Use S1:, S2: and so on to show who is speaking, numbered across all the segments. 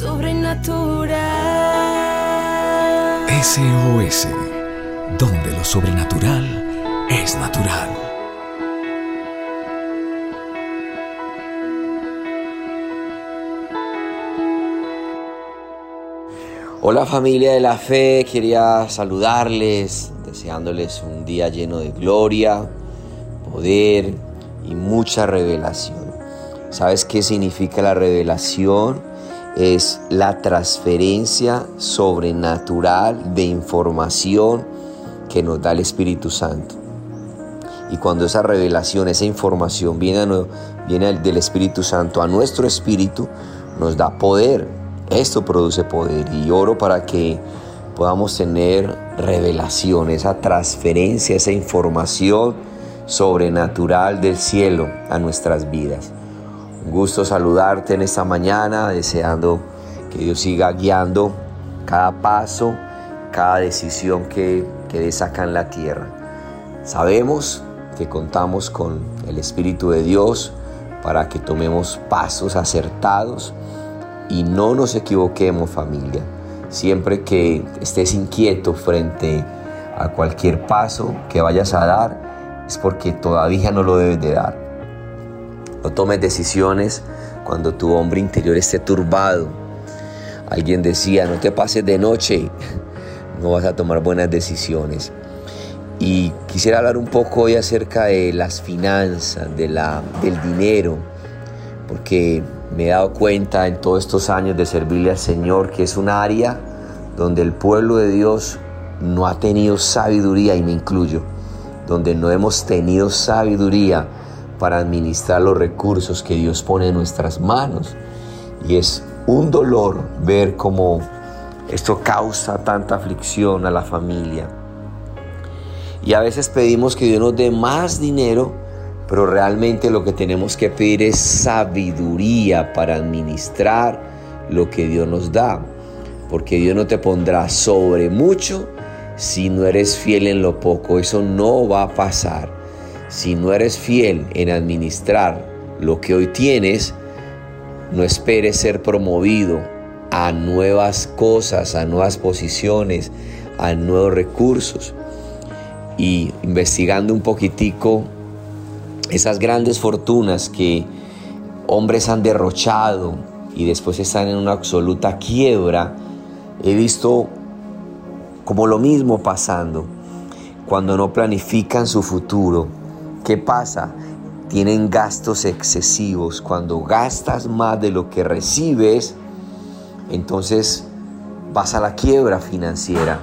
S1: sobrenatural.
S2: SOS, donde lo sobrenatural es natural.
S3: Hola familia de la fe, quería saludarles, deseándoles un día lleno de gloria, poder y mucha revelación. ¿Sabes qué significa la revelación? Es la transferencia sobrenatural de información que nos da el Espíritu Santo. Y cuando esa revelación, esa información viene, del Espíritu Santo a nuestro espíritu, nos da poder. Esto produce poder y oro para que podamos tener revelación, esa transferencia, esa información sobrenatural del cielo a nuestras vidas. Gusto saludarte en esta mañana, deseando que Dios siga guiando cada paso, cada decisión que, que des acá en la tierra. Sabemos que contamos con el Espíritu de Dios para que tomemos pasos acertados y no nos equivoquemos familia. Siempre que estés inquieto frente a cualquier paso que vayas a dar, es porque todavía no lo debes de dar. No tomes decisiones cuando tu hombre interior esté turbado. Alguien decía, no te pases de noche, no vas a tomar buenas decisiones. Y quisiera hablar un poco hoy acerca de las finanzas, de la, del dinero, porque me he dado cuenta en todos estos años de servirle al Señor que es un área donde el pueblo de Dios no ha tenido sabiduría, y me incluyo, donde no hemos tenido sabiduría para administrar los recursos que Dios pone en nuestras manos. Y es un dolor ver cómo esto causa tanta aflicción a la familia. Y a veces pedimos que Dios nos dé más dinero, pero realmente lo que tenemos que pedir es sabiduría para administrar lo que Dios nos da. Porque Dios no te pondrá sobre mucho si no eres fiel en lo poco. Eso no va a pasar. Si no eres fiel en administrar lo que hoy tienes, no esperes ser promovido a nuevas cosas, a nuevas posiciones, a nuevos recursos. Y investigando un poquitico esas grandes fortunas que hombres han derrochado y después están en una absoluta quiebra, he visto como lo mismo pasando cuando no planifican su futuro ¿Qué pasa? Tienen gastos excesivos. Cuando gastas más de lo que recibes, entonces vas a la quiebra financiera.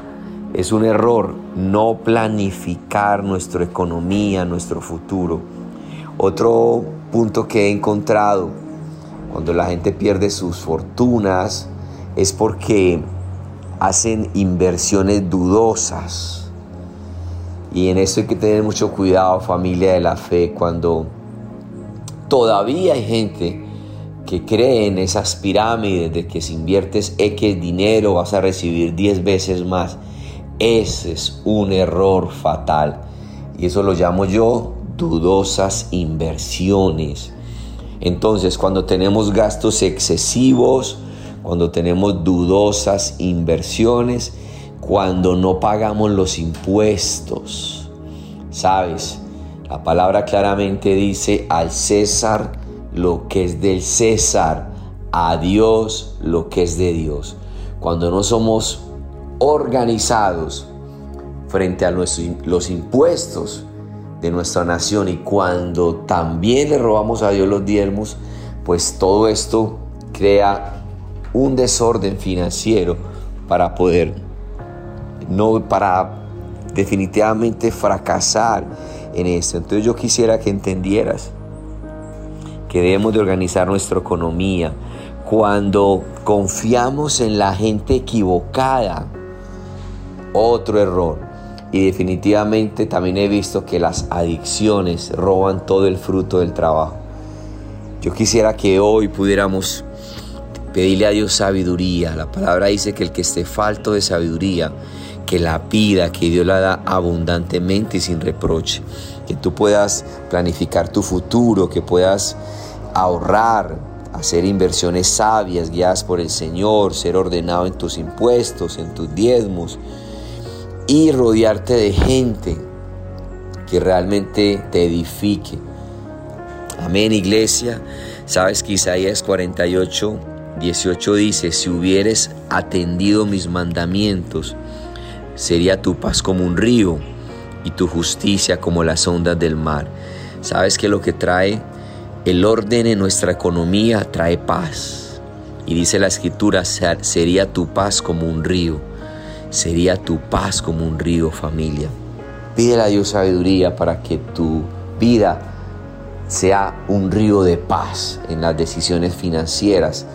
S3: Es un error no planificar nuestra economía, nuestro futuro. Otro punto que he encontrado cuando la gente pierde sus fortunas es porque hacen inversiones dudosas y en eso hay que tener mucho cuidado, familia de la fe, cuando todavía hay gente que cree en esas pirámides de que si inviertes X dinero vas a recibir 10 veces más. Ese es un error fatal. Y eso lo llamo yo dudosas inversiones. Entonces, cuando tenemos gastos excesivos, cuando tenemos dudosas inversiones, cuando no pagamos los impuestos. ¿Sabes? La palabra claramente dice al César lo que es del César, a Dios lo que es de Dios. Cuando no somos organizados frente a los impuestos de nuestra nación y cuando también le robamos a Dios los diezmos, pues todo esto crea un desorden financiero para poder no para definitivamente fracasar en esto. Entonces yo quisiera que entendieras que debemos de organizar nuestra economía cuando confiamos en la gente equivocada. Otro error. Y definitivamente también he visto que las adicciones roban todo el fruto del trabajo. Yo quisiera que hoy pudiéramos pedirle a Dios sabiduría. La palabra dice que el que esté falto de sabiduría, que la pida, que Dios la da abundantemente y sin reproche. Que tú puedas planificar tu futuro, que puedas ahorrar, hacer inversiones sabias, guiadas por el Señor, ser ordenado en tus impuestos, en tus diezmos y rodearte de gente que realmente te edifique. Amén, iglesia. Sabes que Isaías 48, 18 dice, si hubieres atendido mis mandamientos, sería tu paz como un río y tu justicia como las ondas del mar. Sabes que lo que trae el orden en nuestra economía trae paz. Y dice la escritura, sería tu paz como un río. Sería tu paz como un río, familia. Pídele a Dios sabiduría para que tu vida sea un río de paz en las decisiones financieras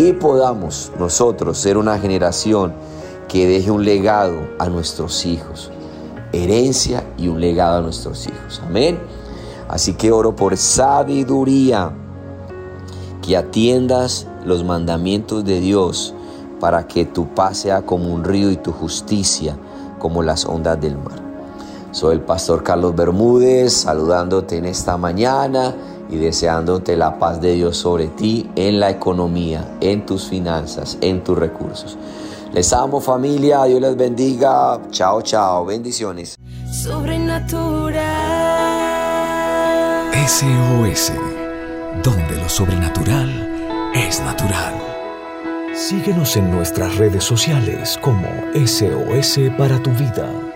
S3: y podamos nosotros ser una generación que deje un legado a nuestros hijos, herencia y un legado a nuestros hijos. Amén. Así que oro por sabiduría, que atiendas los mandamientos de Dios para que tu paz sea como un río y tu justicia como las ondas del mar. Soy el pastor Carlos Bermúdez, saludándote en esta mañana y deseándote la paz de Dios sobre ti en la economía, en tus finanzas, en tus recursos. Les amo familia, Dios les bendiga. Chao, chao, bendiciones. Sobrenatural.
S2: SOS, donde lo sobrenatural es natural. Síguenos en nuestras redes sociales como SOS para tu vida.